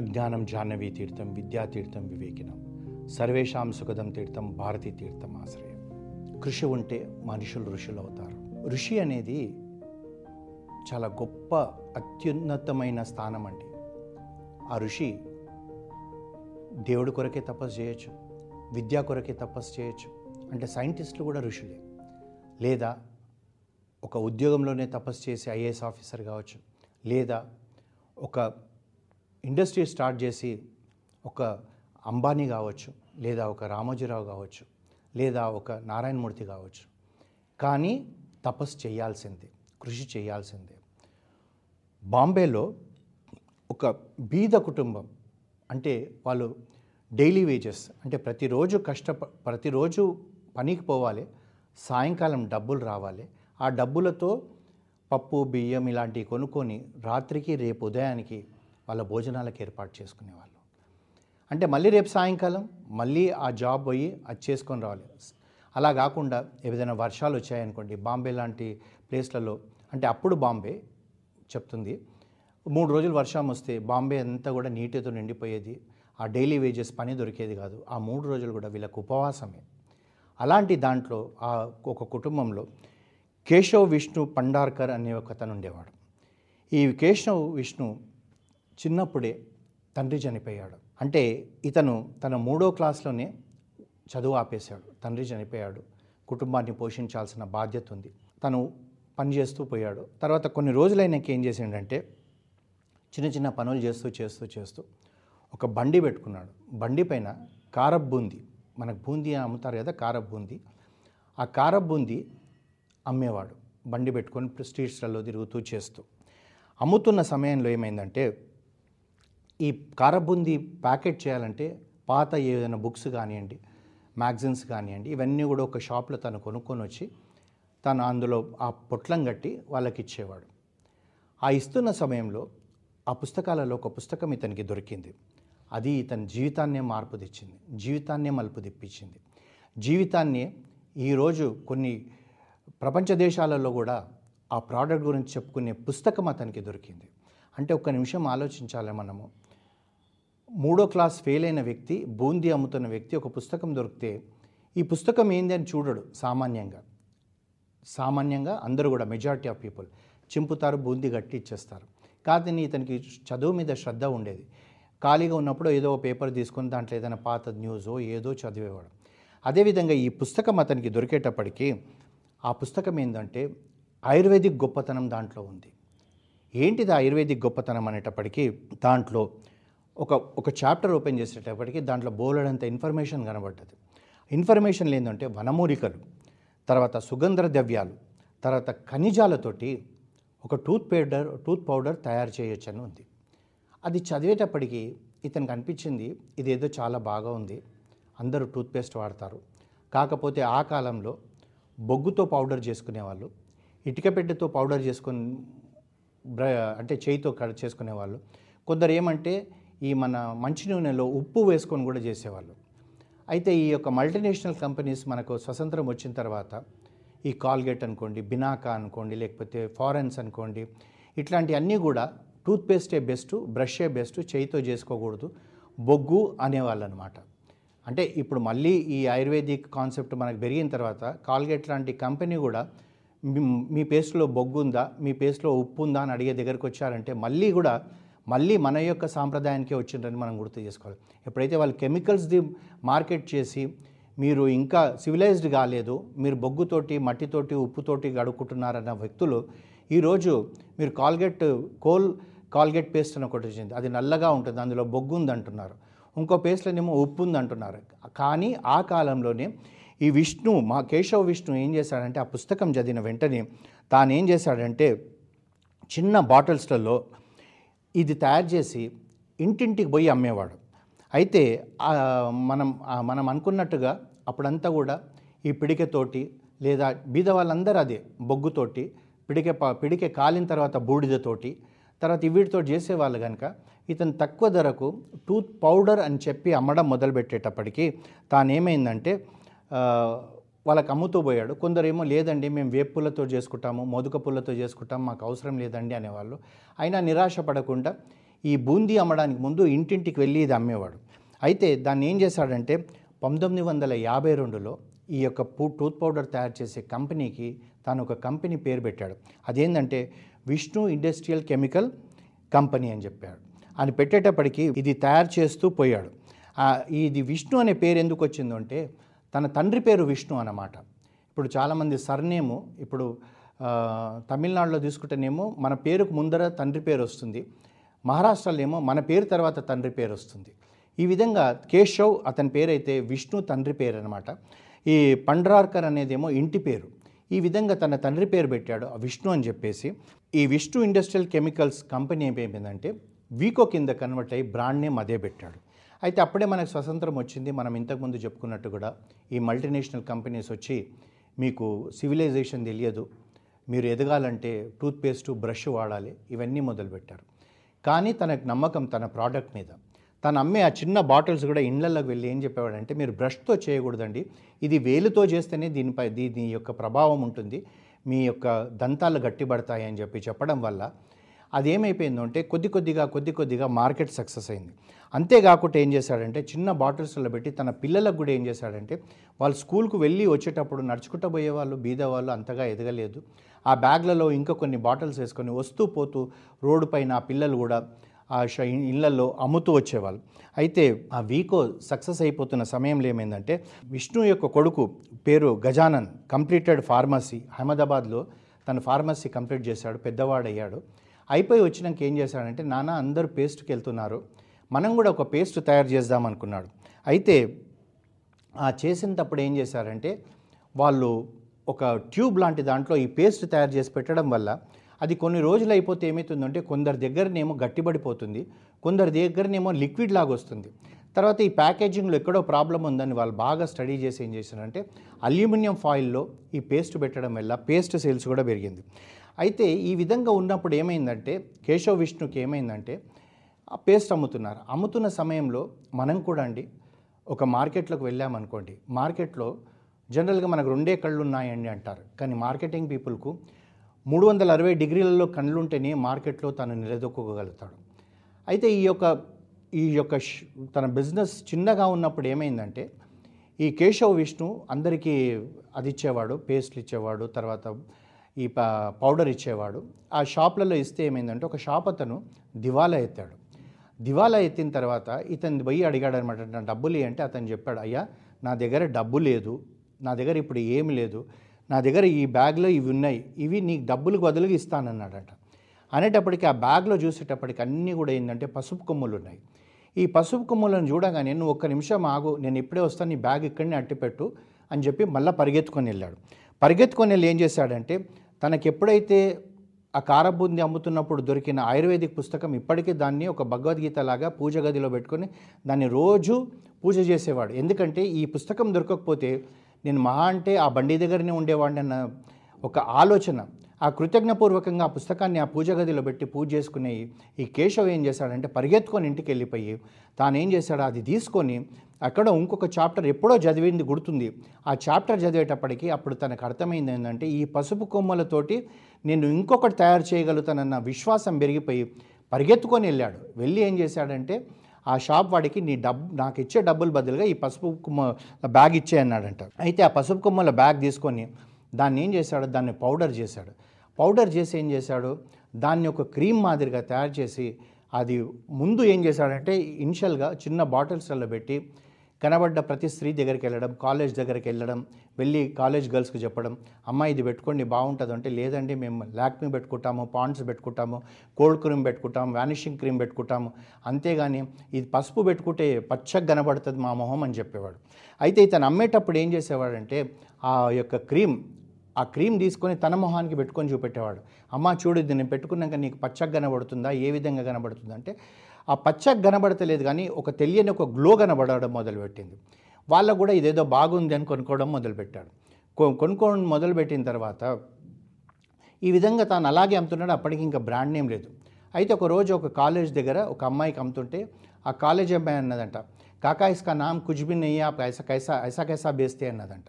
అజ్ఞానం జాహ్నవీ తీర్థం విద్యాతీర్థం వివేకినం. సర్వేషాం సుఖదం తీర్థం భారతీ తీర్థం ఆశ్రయం. కృషి ఉంటే మనుషులు ఋషులు అవుతారు ఋషి అనేది చాలా గొప్ప అత్యున్నతమైన స్థానం అండి. ఆ ఋషి దేవుడి కొరకే తపస్సు చేయొచ్చు విద్యా కొరకే తపస్సు చేయొచ్చు. అంటే సైంటిస్టులు కూడా ఋషులే. లేదా ఒక ఉద్యోగంలోనే తపస్సు చేసి ఐఏఎస్ ఆఫీసర్ కావచ్చు. లేదా ఒక ఇండస్ట్రీ స్టార్ట్ చేసి ఒక అంబానీ కావచ్చు లేదా ఒక రామోజీరావు కావచ్చు లేదా ఒక నారాయణమూర్తి కావచ్చు. కానీ తపస్సు చేయాల్సిందే కృషి చేయాల్సిందే. బాంబేలో ఒక బీద కుటుంబం అంటే వాళ్ళు డైలీ వేజెస్ అంటే ప్రతిరోజు కష్ట ప్రతిరోజు పనికి పోవాలి సాయంకాలం డబ్బులు రావాలి. ఆ డబ్బులతో పప్పు బియ్యం ఇలాంటివి కొనుక్కొని రాత్రికి రేపు ఉదయానికి వాళ్ళ భోజనాలకు ఏర్పాటు చేసుకునేవాళ్ళు. అంటే మళ్ళీ రేపు సాయంకాలం మళ్ళీ ఆ జాబ్ పోయి అది చేసుకొని రావాలి. అలా కాకుండా ఏదైనా వర్షాలు వచ్చాయనుకోండి బాంబే లాంటి ప్లేస్లలో అంటే అప్పుడు బాంబే చెప్తుంది. మూడు రోజులు వర్షం వస్తే బాంబే అంతా కూడా నీటితో నిండిపోయేది. ఆ డైలీ వేజెస్ పని దొరికేది కాదు. ఆ మూడు రోజులు కూడా వీళ్ళకు ఉపవాసమే. అలాంటి దాంట్లో ఆ ఒక కుటుంబంలో కేశవ్ విష్ణు పండార్కర్ అనే ఒక అతను ఉండేవాడు. ఈ కేశవ్ విష్ణు చిన్నప్పుడే తండ్రి చనిపోయాడు. అంటే ఇతను తన మూడో క్లాస్లోనే చదువు ఆపేశాడు. తండ్రి చనిపోయాడు. కుటుంబాన్ని పోషించాల్సిన బాధ్యత ఉంది. తను పని చేస్తూ పోయాడు. తర్వాత కొన్ని రోజులైనాక ఏం చేసిండంటే చిన్న చిన్న పనులు చేస్తూ చేస్తూ చేస్తూ ఒక బండి పెట్టుకున్నాడు. బండి పైన కారప్ బూంది మనకు బూందీ అమ్ముతారు కదా కారప్ బూంది ఆ కారప్ బూంది అమ్మేవాడు. బండి పెట్టుకొని స్ట్రీట్స్లలో తిరుగుతూ చేస్తూ. అమ్ముతున్న సమయంలో ఏమైందంటే ఈ కారబుంది ప్యాకెట్ చేయాలంటే పాత ఏదైనా బుక్స్ కానివ్వండి మ్యాగజైన్స్ కానివ్వండి ఇవన్నీ కూడా ఒక షాప్లో తను కొనుక్కొని వచ్చి తను అందులో ఆ పొట్లం కట్టి వాళ్ళకి ఇచ్చేవాడు. ఆ ఇస్తున్న సమయంలో ఆ పుస్తకాలలో ఒక పుస్తకం ఇతనికి దొరికింది. అది ఇతని జీవితాన్నే మార్పు తెచ్చింది జీవితాన్నే మలుపు తెప్పించింది. జీవితాన్ని ఈరోజు కొన్ని ప్రపంచ దేశాలలో కూడా ఆ ప్రోడక్ట్ గురించి చెప్పుకునే పుస్తకం అతనికి దొరికింది. అంటే ఒక్క నిమిషం ఆలోచించాలి మనము. మూడో క్లాస్ ఫెయిల్ అయిన వ్యక్తి బూందీ అమ్ముతున్న వ్యక్తి ఒక పుస్తకం దొరికితే ఈ పుస్తకం ఏంది అని చూడడు సామాన్యంగా. సామాన్యంగా అందరూ కూడా మెజారిటీ ఆఫ్ పీపుల్ చింపుతారు బూందీ గట్టి ఇచ్చేస్తారు. కాదని ఇతనికి చదువు మీద శ్రద్ధ ఉండేది. ఖాళీగా ఉన్నప్పుడు ఏదో ఒక పేపర్ తీసుకొని దాంట్లో ఏదైనా పాత న్యూసో ఏదో చదివేవాడు. అదేవిధంగా ఈ పుస్తకం అతనికి దొరికేటప్పటికీ ఆ పుస్తకం ఏంటంటే ఆయుర్వేదిక్ గొప్పతనం దాంట్లో ఉంది. ఏంటిది ఆయుర్వేదిక్ గొప్పతనం అనేటప్పటికీ దాంట్లో ఒక ఒక చాప్టర్ ఓపెన్ చేసేటప్పటికి దాంట్లో బోలెడంత ఇన్ఫర్మేషన్ కనబడ్డది. ఇన్ఫర్మేషన్లు ఏంటంటే వనమూలికలు తర్వాత సుగంధ ద్రవ్యాలు తర్వాత ఖనిజాలతోటి ఒక టూత్ పౌడర్ టూత్ పౌడర్ తయారు చేయొచ్చని ఉంది. అది చదివేటప్పటికీ ఇతనికి అనిపించింది ఇదేదో చాలా బాగా ఉంది అందరూ టూత్పేస్ట్ వాడతారు. కాకపోతే ఆ కాలంలో బొగ్గుతో పౌడర్ చేసుకునేవాళ్ళు ఇటుక పెట్టెతో పౌడర్ చేసుకొని బ్ర అంటే చేయితో కడ చేసుకునేవాళ్ళు కొందరు ఏమంటే ఈ మన మంచి నూనెలో ఉప్పు వేసుకొని కూడా చేసేవాళ్ళు. అయితే ఈ యొక్క మల్టీనేషనల్ కంపెనీస్ మనకు స్వతంత్రం వచ్చిన తర్వాత ఈ కాల్గేట్ అనుకోండి బినాకా అనుకోండి లేకపోతే ఫారెన్స్ అనుకోండి ఇట్లాంటివన్నీ కూడా టూత్పేస్టే బెస్ట్ బ్రషే బెస్ట్ చేయితో చేసుకోకూడదు. బొగ్గు అనేవాళ్ళు అనమాట అంటే ఇప్పుడు మళ్ళీ ఈ ఆయుర్వేదిక్ కాన్సెప్ట్ మనకు పెరిగిన తర్వాత కాల్గేట్ లాంటి కంపెనీ కూడా మీ- పేస్ట్లో బొగ్గు ఉందా మీ పేస్ట్లో ఉప్పు ఉందా అని అడిగే దగ్గరకు వచ్చారంటే మళ్ళీ కూడా మళ్ళీ మన యొక్క సాంప్రదాయానికే వచ్చిందని మనం గుర్తు చేసుకోవాలి. ఎప్పుడైతే వాళ్ళు కెమికల్స్ది మార్కెట్ చేసి మీరు ఇంకా సివిలైజ్డ్ కాలేదు మీరు బొగ్గుతోటి మట్టితోటి ఉప్పుతోటి గడుక్కుంటున్నారన్న వ్యక్తులు ఈరోజు మీరు కాల్గేట్ కోల్ కాల్గేట్ పేస్ట్ అని ఒకటి వచ్చింది. అది నల్లగా ఉంటుంది అందులో బొగ్గు ఉంది అంటున్నారు ఇంకో పేస్ట్లోనేమో ఉప్పు ఉందంటున్నారు. కానీ ఆ కాలంలోనే ఈ విష్ణు మా కేశవ విష్ణు ఏం చేశాడంటే ఆ పుస్తకం చదివిన వెంటనే తాను ఏం చేశాడంటే చిన్న బాటిల్స్లలో ఇది తయారు చేసి ఇంటింటికి పోయి అమ్మేవాడు. అయితే మనం మనం అనుకున్నట్టుగా అప్పుడంతా కూడా ఈ పిడికెతోటి లేదా బీద వాళ్ళందరూ అదే బొగ్గుతోటి పిడికె పిడికె కాలిన తర్వాత బూడిదతోటి తర్వాత వీటితో చేసేవాళ్ళు కనుక ఇతను తక్కువ ధరకు టూత్ పౌడర్ అని చెప్పి అమ్మడం మొదలుపెట్టేటప్పటికి తానేమైందంటే వాళ్ళకి అమ్ముతూ పోయాడు. కొందరేమో లేదండి మేము వేపు పుల్లతో చేసుకుంటాము మోదుక పుల్లతో చేసుకుంటాం మాకు అవసరం లేదండి అనేవాళ్ళు. అయినా నిరాశ పడకుండా ఈ బూందీ అమ్మడానికి ముందు ఇంటింటికి వెళ్ళి ఇది అమ్మేవాడు. అయితే దాన్ని ఏం చేశాడంటే పంతొమ్మిది వందల యాభై రెండులో ఈ యొక్క పూ టూత్ పౌడర్ తయారు చేసే కంపెనీకి తాను ఒక కంపెనీ పేరు పెట్టాడు. అదేంటంటే విష్ణు ఇండస్ట్రియల్ కెమికల్ కంపెనీ అని చెప్పాడు. అని పెట్టేటప్పటికి ఇది తయారు చేస్తూ పోయాడు. ఇది విష్ణు అనే పేరు ఎందుకు వచ్చిందంటే తన తండ్రి పేరు విష్ణు అన్నమాట. ఇప్పుడు చాలామంది సర్నేము ఇప్పుడు తమిళనాడులో తీసుకుంటేనేమో మన పేరుకు ముందర తండ్రి పేరు వస్తుంది. మహారాష్ట్రలో ఏమో మన పేరు తర్వాత తండ్రి పేరు వస్తుంది. ఈ విధంగా కేశవ్ అతని పేరైతే విష్ణు తండ్రి పేరు అనమాట ఈ పండ్రార్కర్ అనేదేమో ఇంటి పేరు. ఈ విధంగా తన తండ్రి పేరు పెట్టాడు ఆ విష్ణు అని చెప్పేసి. ఈ విష్ణు ఇండస్ట్రియల్ కెమికల్స్ కంపెనీ ఏమైందంటే వీకో కింద కన్వర్ట్ అయ్యి బ్రాండ్ నేమ్ అదే పెట్టాడు. అయితే అప్పుడే మనకు స్వతంత్రం వచ్చింది. మనం ఇంతకుముందు చెప్పుకున్నట్టు కూడా ఈ మల్టీనేషనల్ కంపెనీస్ వచ్చి మీకు సివిలైజేషన్ తెలియదు. మీరు ఎదగాలంటే టూత్పేస్ట్ బ్రష్ వాడాలి. ఇవన్నీ మొదలుపెట్టారు. కానీ తనకు నమ్మకం తన ప్రోడక్ట్ మీద. తను అమ్మే ఆ చిన్న బాటిల్స్ కూడా ఇండ్లలోకి వెళ్ళి ఏం చెప్పేవాడంటే మీరు బ్రష్తో చేయకూడదండి. ఇది వేలుతో చేస్తేనే దీనిపై దీని యొక్క ప్రభావం ఉంటుంది. మీ యొక్క దంతాలు గట్టిపడతాయి అని చెప్పి చెప్పడం వల్ల అదేమైపోయిందో అంటే కొద్ది కొద్దిగా కొద్ది కొద్దిగా మార్కెట్ సక్సెస్ అయింది. అంతేకాకుండా ఏం చేశాడంటే చిన్న బాటిల్స్లో పెట్టి తన పిల్లలకు కూడా ఏం చేశాడంటే వాళ్ళు స్కూల్కు వెళ్ళి వచ్చేటప్పుడు నడుచుకుంటూ పోయేవాళ్ళు బీదవాళ్ళు అంతగా ఎదగలేదు. ఆ బ్యాగ్లలో ఇంకా కొన్ని బాటిల్స్ వేసుకొని వస్తూ పోతూ రోడ్డు పైన ఆ పిల్లలు కూడా ఆ ఇళ్ళలో అమ్ముతూ వచ్చేవాళ్ళు. అయితే ఆ వీకో సక్సెస్ అయిపోతున్న సమయంలో ఏమైందంటే విష్ణు యొక్క కొడుకు పేరు గజానన్ కంప్లీటెడ్ ఫార్మసీ. అహ్మదాబాద్లో తన ఫార్మసీ కంప్లీట్ చేశాడు పెద్దవాడయ్యాడు. అయిపోయి వచ్చినాక ఏం చేశాడంటే నాన్న అందరూ పేస్ట్కి వెళ్తున్నారు మనం కూడా ఒక పేస్ట్ తయారు చేద్దాం అనుకున్నాడు. అయితే ఆ చేసినప్పుడు ఏం చేశారంటే వాళ్ళు ఒక ట్యూబ్ లాంటి దాంట్లో ఈ పేస్ట్ తయారు చేసి పెట్టడం వల్ల అది కొన్ని రోజులు అయిపోతే ఏమవుతుందంటే కొందరి దగ్గరనేమో గట్టిపడిపోతుంది కొందరి దగ్గరనేమో లిక్విడ్ లాగా వస్తుంది. తర్వాత ఈ ప్యాకేజింగ్లో ఎక్కడో ప్రాబ్లం ఉందని వాళ్ళు బాగా స్టడీ చేసి ఏం చేశారంటే అల్యూమినియం ఫాయిల్లో ఈ పేస్ట్ పెట్టడం వల్ల పేస్ట్ సేల్స్ కూడా పెరిగింది. అయితే ఈ విధంగా ఉన్నప్పుడు ఏమైందంటే కేశవ విష్ణుకి ఏమైందంటే ఆ పేస్ట్ అమ్ముతున్నారు. అమ్ముతున్న సమయంలో మనం కూడా అండి ఒక మార్కెట్లోకి వెళ్ళామనుకోండి మార్కెట్లో జనరల్గా మనకు రెండే కళ్ళు ఉన్నాయండి అంటారు. కానీ మార్కెటింగ్ పీపుల్కు మూడు వందల అరవై డిగ్రీలలో కళ్ళు ఉంటేనే మార్కెట్లో తను నిలదొక్కగలుగుతాడు అయితే ఈ యొక్క ఈ యొక్క తన బిజినెస్ చిన్నగా ఉన్నప్పుడు ఏమైందంటే ఈ కేశవ విష్ణు అందరికీ అది ఇచ్చేవాడు పేస్ట్లు ఇచ్చేవాడు తర్వాత ఈ పౌడర్ ఇచ్చేవాడు. ఆ షాప్లలో ఇస్తే ఏమైందంటే ఒక షాప్ అతను దివాలా ఎత్తాడు. దివాలా ఎత్తిన తర్వాత ఇతను పోయి అడిగాడు అనమాట నా డబ్బులు అంటే అతను చెప్పాడు అయ్యా నా దగ్గర డబ్బు లేదు నా దగ్గర ఇప్పుడు ఏమి లేదు నా దగ్గర ఈ బ్యాగ్లో ఇవి ఉన్నాయి ఇవి నీకు డబ్బులకు బదులుగా ఇస్తానన్నాడట. అనేటప్పటికి ఆ బ్యాగ్లో చూసేటప్పటికి అన్నీ కూడా ఏంటంటే పసుపు కొమ్ములు ఉన్నాయి. ఈ పసుపు కొమ్ములను చూడగానే నువ్వు ఒక్క నిమిషం ఆగు నేను ఇప్పుడే వస్తాను నీ బ్యాగ్ ఇక్కడనే అట్టిపెట్టు అని చెప్పి మళ్ళీ పరిగెత్తుకొని వెళ్ళాడు. పరిగెత్తుకొని వెళ్ళి ఏం చేశాడంటే తనకి ఎప్పుడైతే ఆ కారబూంది అమ్ముతున్నప్పుడు దొరికిన ఆయుర్వేదిక్ పుస్తకం ఇప్పటికీ దాన్ని ఒక భగవద్గీత లాగా పూజ గదిలో పెట్టుకొని దాన్ని రోజు పూజ చేసేవాడు. ఎందుకంటే ఈ పుస్తకం దొరకకపోతే నేను మహా అంటే ఆ బండి దగ్గరనే ఉండేవాడిని అన్న ఒక ఆలోచన. ఆ కృతజ్ఞపూర్వకంగా ఆ పుస్తకాన్ని ఆ పూజ గదిలో పెట్టి పూజ చేసుకునే ఈ- కేశవ్ ఏం చేశాడంటే పరిగెత్తుకొని ఇంటికి వెళ్ళిపోయి తాను ఏం చేశాడు అది తీసుకొని అక్కడ ఇంకొక చాప్టర్ ఎప్పుడో చదివింది గుర్తుంది. ఆ చాప్టర్ చదివేటప్పటికి అప్పుడు తనకు అర్థమైంది ఏంటంటే ఈ పసుపు కొమ్మలతోటి నేను ఇంకొకటి తయారు చేయగలుగుతానన్న విశ్వాసం పెరిగిపోయి పరిగెత్తుకొని వెళ్ళాడు. వెళ్ళి ఏం చేశాడంటే ఆ షాప్ వాడికి నీ డబ్బు నాకు ఇచ్చే డబ్బులు బదులుగా ఈ పసుపు కొమ్మ బ్యాగ్ ఇచ్చే అన్నాడంట అయితే ఆ పసుపు కొమ్మల బ్యాగ్ తీసుకొని దాన్ని ఏం చేశాడు? దాన్ని పౌడర్ చేశాడు. పౌడర్ చేసి ఏం చేశాడు? దాన్ని ఒక క్రీమ్ మాదిరిగా తయారు చేసి అది ముందు ఏం చేశాడంటే ఇనిషియల్గా చిన్న బాటిల్స్లలో పెట్టి కనబడ్డ ప్రతి స్త్రీ దగ్గరికి వెళ్ళడం కాలేజ్ దగ్గరికి వెళ్ళడం వెళ్ళి కాలేజ్ గర్ల్స్కి చెప్పడం అమ్మ ఇది పెట్టుకోండి బాగుంటుంది అంటే లేదండి మేము లాక్మీ పెట్టుకుంటాము పాండ్స్ పెట్టుకుంటాము కోల్డ్ క్రీమ్ పెట్టుకుంటాము వానిషింగ్ క్రీమ్ పెట్టుకుంటాము. అంతేగాని ఇది పసుపు పెట్టుకుంటే పచ్చగా కనబడుతుంది మా మొహం అని చెప్పేవాడు. అయితే ఇతను అమ్మేటప్పుడు ఏం చేసేవాడంటే ఆ యొక్క క్రీమ్ ఆ క్రీమ్ తీసుకొని తన మొహానికి పెట్టుకొని చూపెట్టేవాడు. అమ్మ చూడు ఇది నేను పెట్టుకున్నాక నీకు పచ్చగా కనబడుతుందా? ఏ విధంగా కనబడుతుందా? అంటే ఆ పచ్చగా కనబడతలేదు కానీ ఒక తెలియని ఒక గ్లో కనబడడం మొదలుపెట్టింది. వాళ్ళకు కూడా ఇదేదో బాగుంది అని కొనుక్కోవడం మొదలుపెట్టాడు. కొ- కొనుక్కోవడం మొదలుపెట్టిన తర్వాత ఈ విధంగా తాను అలాగే అమ్ముతున్నాడు. అప్పటికి ఇంకా బ్రాండ్ నేమ్ లేదు. అయితే ఒక రోజు ఒక కాలేజ్ దగ్గర ఒక అమ్మాయికి అమ్ముతుంటే ఆ కాలేజ్ అమ్మాయి అన్నదంట కాకా ఇస్కా నామ్ కుజ్బి నయ్యా కైసా కైసా ఐసా కైసా బేస్తే అన్నదంట.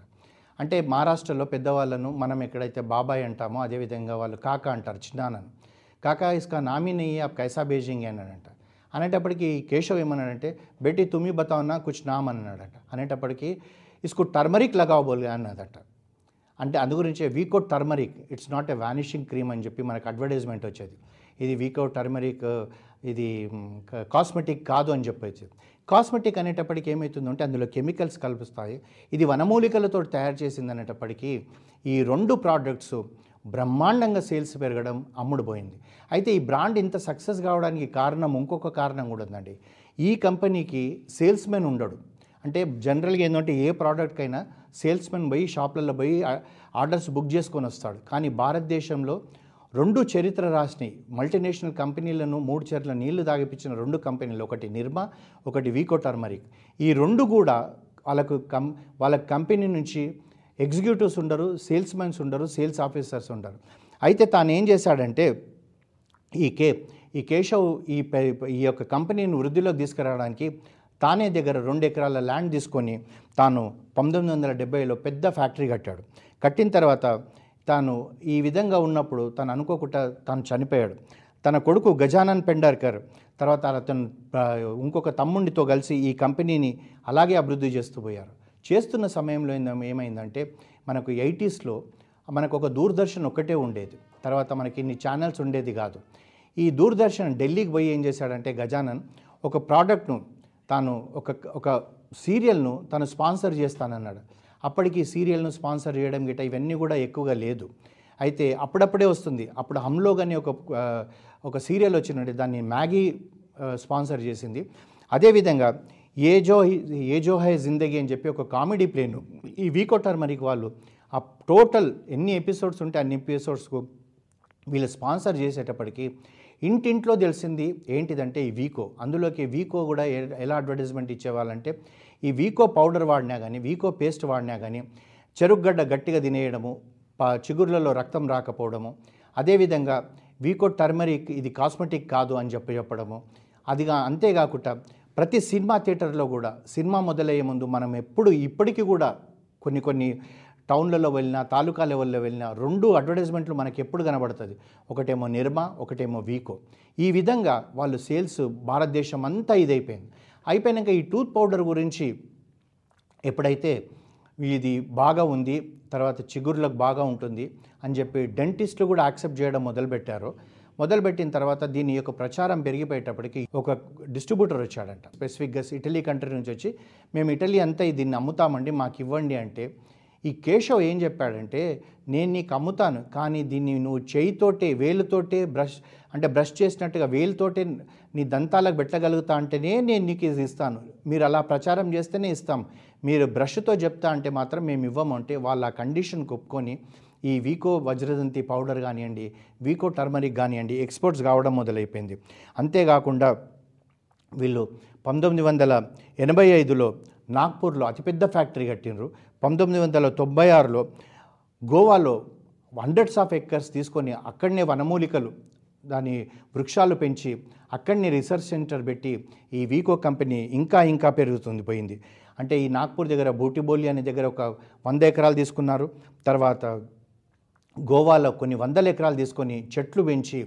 అంటే మహారాష్ట్రలో పెద్దవాళ్ళను మనం ఎక్కడైతే బాబాయ్ అంటామో అదేవిధంగా వాళ్ళు కాకా అంటారు చిన్నానని కాకా ఇస్కా నామినీ నెయ్యి ఆప్ కైసా బేజింగ్ అన్నాడంట. అనేటప్పటికి కేశవ్ ఏమన్నాడంటే బేటీ తుమి బతావునా కుచ్ నామ్ అన్నాడట. అనేటప్పటికి ఇస్కు టర్మరిక్ లగావు అన్నదట. అంటే అందు గురించి Vicco turmeric it's not a vanishing cream అని చెప్పి మనకు అడ్వర్టైజ్మెంట్ వచ్చేది. ఇది వీకో టర్మరిక్ ఇది కాస్మెటిక్ కాదు అని చెప్పేసి కాస్మెటిక్ అనేటప్పటికి ఏమవుతుందంటే అందులో కెమికల్స్ కలుపుస్తాయి. ఇది వనమూలికలతో తయారు చేసింది అనేటప్పటికీ ఈ రెండు ప్రోడక్ట్స్ బ్రహ్మాండంగా సేల్స్ పెరగడం అమ్ముడుపోయింది. అయితే ఈ బ్రాండ్ ఇంత సక్సెస్ కావడానికి కారణం ఇంకొక కారణం కూడా ఉందండి. ఈ కంపెనీకి సేల్స్మెన్ ఉండడు. అంటే జనరల్గా ఏంటంటే ఏ ప్రోడక్ట్కైనా సేల్స్మెన్ పోయి షాప్లలో పోయి ఆర్డర్స్ బుక్ చేసుకొని వస్తాడు. కానీ భారతదేశంలో రెండు చరిత్ర రాసినాయి. మల్టీనేషనల్ కంపెనీలను మూడు చెర్ల నీళ్ళు తాగిపించిన రెండు కంపెనీలు ఒకటి నిర్మా ఒకటి వీకో టర్మరిక్. ఈ రెండు కూడా వాళ్ళకు కం వాళ్ళ కంపెనీ నుంచి ఎగ్జిక్యూటివ్స్ ఉండరు సేల్స్ మెన్స్ ఉండరు సేల్స్ ఆఫీసర్స్ ఉండరు. అయితే తాను ఏం చేశాడంటే ఈ కే ఈ కేశవ్ ఈ ఈ యొక్క కంపెనీని వృద్ధిలోకి తీసుకురావడానికి తానే దగ్గర రెండు ఎకరాల ల్యాండ్ తీసుకొని తాను పంతొమ్మిది వందల డెబ్బైలో పెద్ద ఫ్యాక్టరీ కట్టాడు. కట్టిన తర్వాత తాను ఈ విధంగా ఉన్నప్పుడు తను అనుకోకుండా తాను చనిపోయాడు. తన కొడుకు గజానన్ పెండార్కర్ తర్వాత అతను ఇంకొక తమ్ముడితో కలిసి ఈ కంపెనీని అలాగే అభివృద్ధి చేస్తూ పోయారు. చేస్తున్న సమయంలో ఏమైందంటే మనకు ఎయిటీస్లో మనకు ఒక దూరదర్శన్ ఒక్కటే ఉండేది. తర్వాత మనకి ఇన్ని ఛానల్స్ ఉండేది కాదు. ఈ దూరదర్శన్ ఢిల్లీకి పోయి ఏం చేశాడంటే గజానన్ ఒక ప్రోడక్ట్ను తాను ఒక ఒక సీరియల్ను తను స్పాన్సర్ చేస్తానన్నాడు. అప్పటికి సీరియల్ను స్పాన్సర్ చేయడం గిట్ట ఇవన్నీ కూడా ఎక్కువగా లేదు. అయితే అప్పుడప్పుడే వస్తుంది. అప్పుడు హమ్లోగ్ అని ఒక ఒక సీరియల్ వచ్చినట్టు దాన్ని మ్యాగీ స్పాన్సర్ చేసింది. అదేవిధంగా ఏ జో ఏ జో హై జిందగీ అని చెప్పి ఒక కామెడీ ప్లేను. ఈ వీకో టర్మరిక్ వాళ్ళు. ఆ టోటల్ ఎన్ని ఎపిసోడ్స్ ఉంటే అన్ని ఎపిసోడ్స్కు వీళ్ళు స్పాన్సర్ చేసేటప్పటికి ఇంటింట్లో తెలిసింది ఏంటిదంటే ఈ వీకో. అందులోకి వీకో కూడా ఎలా అడ్వర్టైజ్మెంట్ ఇచ్చేవాళ్ళంటే ఈ వీకో పౌడర్ వాడినా కానీ వీకో పేస్ట్ వాడినా కానీ చెరుగ్గడ్డ గట్టిగా తినేయడము ప- చిగుర్లలో రక్తం రాకపోవడము అదేవిధంగా వీకో టర్మరిక్ ఇది కాస్మెటిక్ కాదు అని చెప్పి చెప్పడము అదిగా అంతేకాకుండా ప్రతి సినిమా థియేటర్లో కూడా సినిమా మొదలయ్యే ముందు మనం ఎప్పుడు ఇప్పటికీ కూడా కొన్ని కొన్ని టౌన్లలో వెళ్ళినా తాలూకా లెవెల్లో వెళ్ళినా రెండు అడ్వర్టైజ్మెంట్లు మనకి ఎప్పుడు కనబడుతుంది. ఒకటేమో నిర్మా ఒకటేమో వీకో. ఈ విధంగా వాళ్ళు సేల్స్ భారతదేశం అంతా ఇదైపోయింది. అయిపోయినాక ఈ టూత్ పౌడర్ గురించి ఎప్పుడైతే ఇది బాగా ఉంది తర్వాత చిగుర్లకు బాగా ఉంటుంది అని చెప్పి డెంటిస్టులు కూడా యాక్సెప్ట్ చేయడం మొదలుపెట్టారు. మొదలుపెట్టిన తర్వాత దీని యొక్క ప్రచారం పెరిగిపోయేటప్పటికి ఒక డిస్ట్రిబ్యూటర్ వచ్చాడంట. స్పెసిఫిక్గా ఇటలీ కంట్రీ నుంచి వచ్చి మేము ఇటలీ అంతా దీన్ని అమ్ముతామండి మాకు ఇవ్వండి అంటే ఈ కేశవ్ ఏం చెప్పాడంటే నేను నీకు అమ్ముతాను కానీ దీన్ని నువ్వు చేయితోటే వేలుతోటే బ్రష్ అంటే బ్రష్ చేసినట్టుగా వేలుతోటే నీ దంతాలకు పెట్టగలుగుతా అంటేనే నేను నీకు ఇది ఇస్తాను. మీరు అలా ప్రచారం చేస్తేనే ఇస్తాం. మీరు బ్రష్తో చెప్తా అంటే మాత్రం మేము ఇవ్వము. అంటే వాళ్ళు ఆ కండిషన్ ఒప్పుకొని ఈ వీకో వజ్రదంతి పౌడర్ కానివ్వండి వీకో టర్మరిక్ కానివ్వండి ఎక్స్పోర్ట్స్ కావడం మొదలైపోయింది. అంతేకాకుండా వీళ్ళు పంతొమ్మిది వందల ఎనభై ఐదులో నాగ్పూర్లో అతిపెద్ద ఫ్యాక్టరీ కట్టినరు పంతొమ్మిది వందల తొంభై ఆరులో గోవాలో హండ్రెడ్స్ ఆఫ్ ఎక్కర్స్ తీసుకొని అక్కడనే వనమూలికలు దాని వృక్షాలు పెంచి అక్కడనే రీసెర్చ్ సెంటర్ పెట్టి ఈ వీకో కంపెనీ ఇంకా ఇంకా పెరుగుతుంది పోయింది. అంటే ఈ నాగ్పూర్ దగ్గర బూటిబోలి అనే దగ్గర ఒక వంద ఎకరాలు తీసుకున్నారు. తర్వాత గోవాలో కొన్ని వందల ఎకరాలు తీసుకొని చెట్లు పెంచి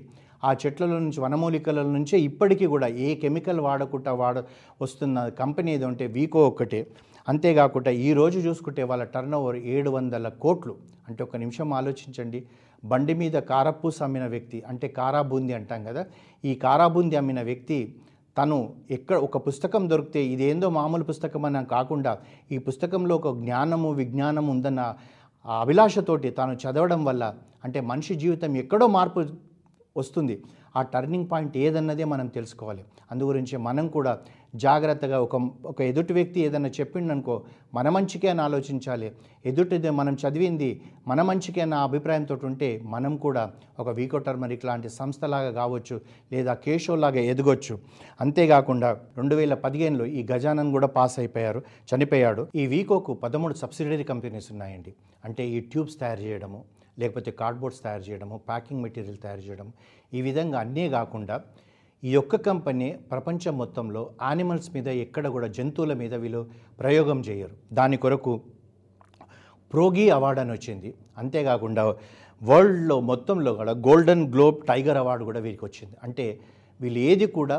ఆ చెట్ల నుంచి వనమూలికల నుంచే ఇప్పటికీ కూడా ఏ కెమికల్ వాడకుండా వాడ వస్తున్న కంపెనీ ఏదో ఉంటే వీకో ఒక్కటే. అంతేకాకుండా ఈ రోజు చూసుకుంటే వాళ్ళ టర్న్ ఓవర్ ఏడు వందల కోట్లు. అంటే ఒక నిమిషం ఆలోచించండి. బండి మీద కారపూస అమ్మిన వ్యక్తి అంటే కారాబూంది అంటాం కదా ఈ కారాబూంది అమ్మిన వ్యక్తి తను ఎక్కడ ఒక పుస్తకం దొరికితే ఇదేందో మామూలు పుస్తకం అని కాకుండా ఈ పుస్తకంలో ఒక జ్ఞానము విజ్ఞానం ఉందన్న అభిలాషతోటి తాను చదవడం వల్ల అంటే మనిషి జీవితం ఎక్కడో మార్పు వస్తుంది. ఆ టర్నింగ్ పాయింట్ ఏదన్నదే మనం తెలుసుకోవాలి. అందు గురించి మనం కూడా జాగ్రత్తగా ఒక ఒక ఎదుటి వ్యక్తి ఏదైనా చెప్పిండనుకో మన మంచికే అని ఆలోచించాలి. ఎదుటిది మనం చదివింది మన మంచికే అన్న అభిప్రాయంతో ఉంటే మనం కూడా ఒక వీకో టర్మరిక్ లాంటి సంస్థలాగా కావచ్చు లేదా కేశోలాగా ఎదగొచ్చు. అంతేకాకుండా రెండు వేల పదిహేనులో ఈ గజానన్ కూడా పాస్ అయిపోయారు చనిపోయాడు. ఈ వీకోకు పదమూడు సబ్సిడరీ కంపెనీస్ ఉన్నాయండి. అంటే ఈ ట్యూబ్స్ తయారు చేయడము లేకపోతే కార్డ్బోర్డ్స్ తయారు చేయడము ప్యాకింగ్ మెటీరియల్ తయారు చేయడం ఈ విధంగా అన్నీ కాకుండా ఈ ఒక్క కంపెనీ ప్రపంచం మొత్తంలో యానిమల్స్ మీద ఎక్కడ కూడా జంతువుల మీద వీళ్ళు ప్రయోగం చేయరు. దాని కొరకు ప్రోగీ అవార్డు అని వచ్చింది. అంతేకాకుండా వరల్డ్లో మొత్తంలో కూడా గోల్డెన్ గ్లోబ్ టైగర్ అవార్డు కూడా వీరికి వచ్చింది. అంటే వీళ్ళు ఏది కూడా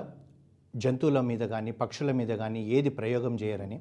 జంతువుల మీద కానీ పక్షుల మీద కానీ ఏది ప్రయోగం చేయరని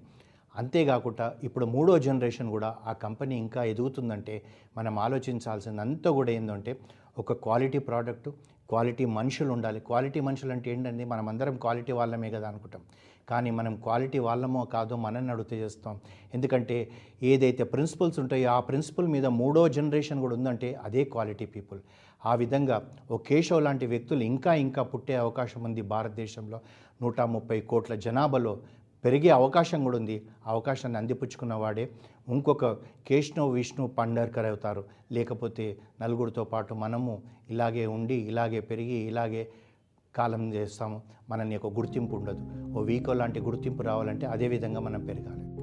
అంతేకాకుండా ఇప్పుడు మూడో జనరేషన్ కూడా ఆ కంపెనీ ఇంకా ఎదుగుతుందంటే మనం ఆలోచించాల్సింది కూడా ఏంటంటే ఒక క్వాలిటీ ప్రోడక్ట్ క్వాలిటీ మనుషులు ఉండాలి. క్వాలిటీ మనుషులు అంటే ఏంటంటే మనం అందరం క్వాలిటీ వాళ్ళమే కదా అనుకుంటాం. కానీ మనం క్వాలిటీ వాళ్ళమో కాదో మనల్ని అడిగితే చేస్తాం. ఎందుకంటే ఏదైతే ప్రిన్సిపల్స్ ఉంటాయో ఆ ప్రిన్సిపల్ మీద మూడో జనరేషన్ కూడా ఉందంటే అదే క్వాలిటీ పీపుల్. ఆ విధంగా ఓ కేశవ్ లాంటి వ్యక్తులు ఇంకా ఇంకా పుట్టే అవకాశం ఉంది భారతదేశంలో. నూట ముప్పై కోట్ల జనాభాలో పెరిగే అవకాశం కూడా ఉంది. అవకాశాన్ని అందిపుచ్చుకున్న వాడే ఇంకొక కేష్ణవ్ విష్ణు పండర్కర్ అవుతారు. లేకపోతే నలుగురితో పాటు మనము ఇలాగే ఉండి ఇలాగే పెరిగి ఇలాగే కాలం చేస్తాము. మనని ఒక గుర్తింపు ఉండదు. ఓ వీకో లాంటి గుర్తింపు రావాలంటే అదే విధంగా మనం పెరగాలి.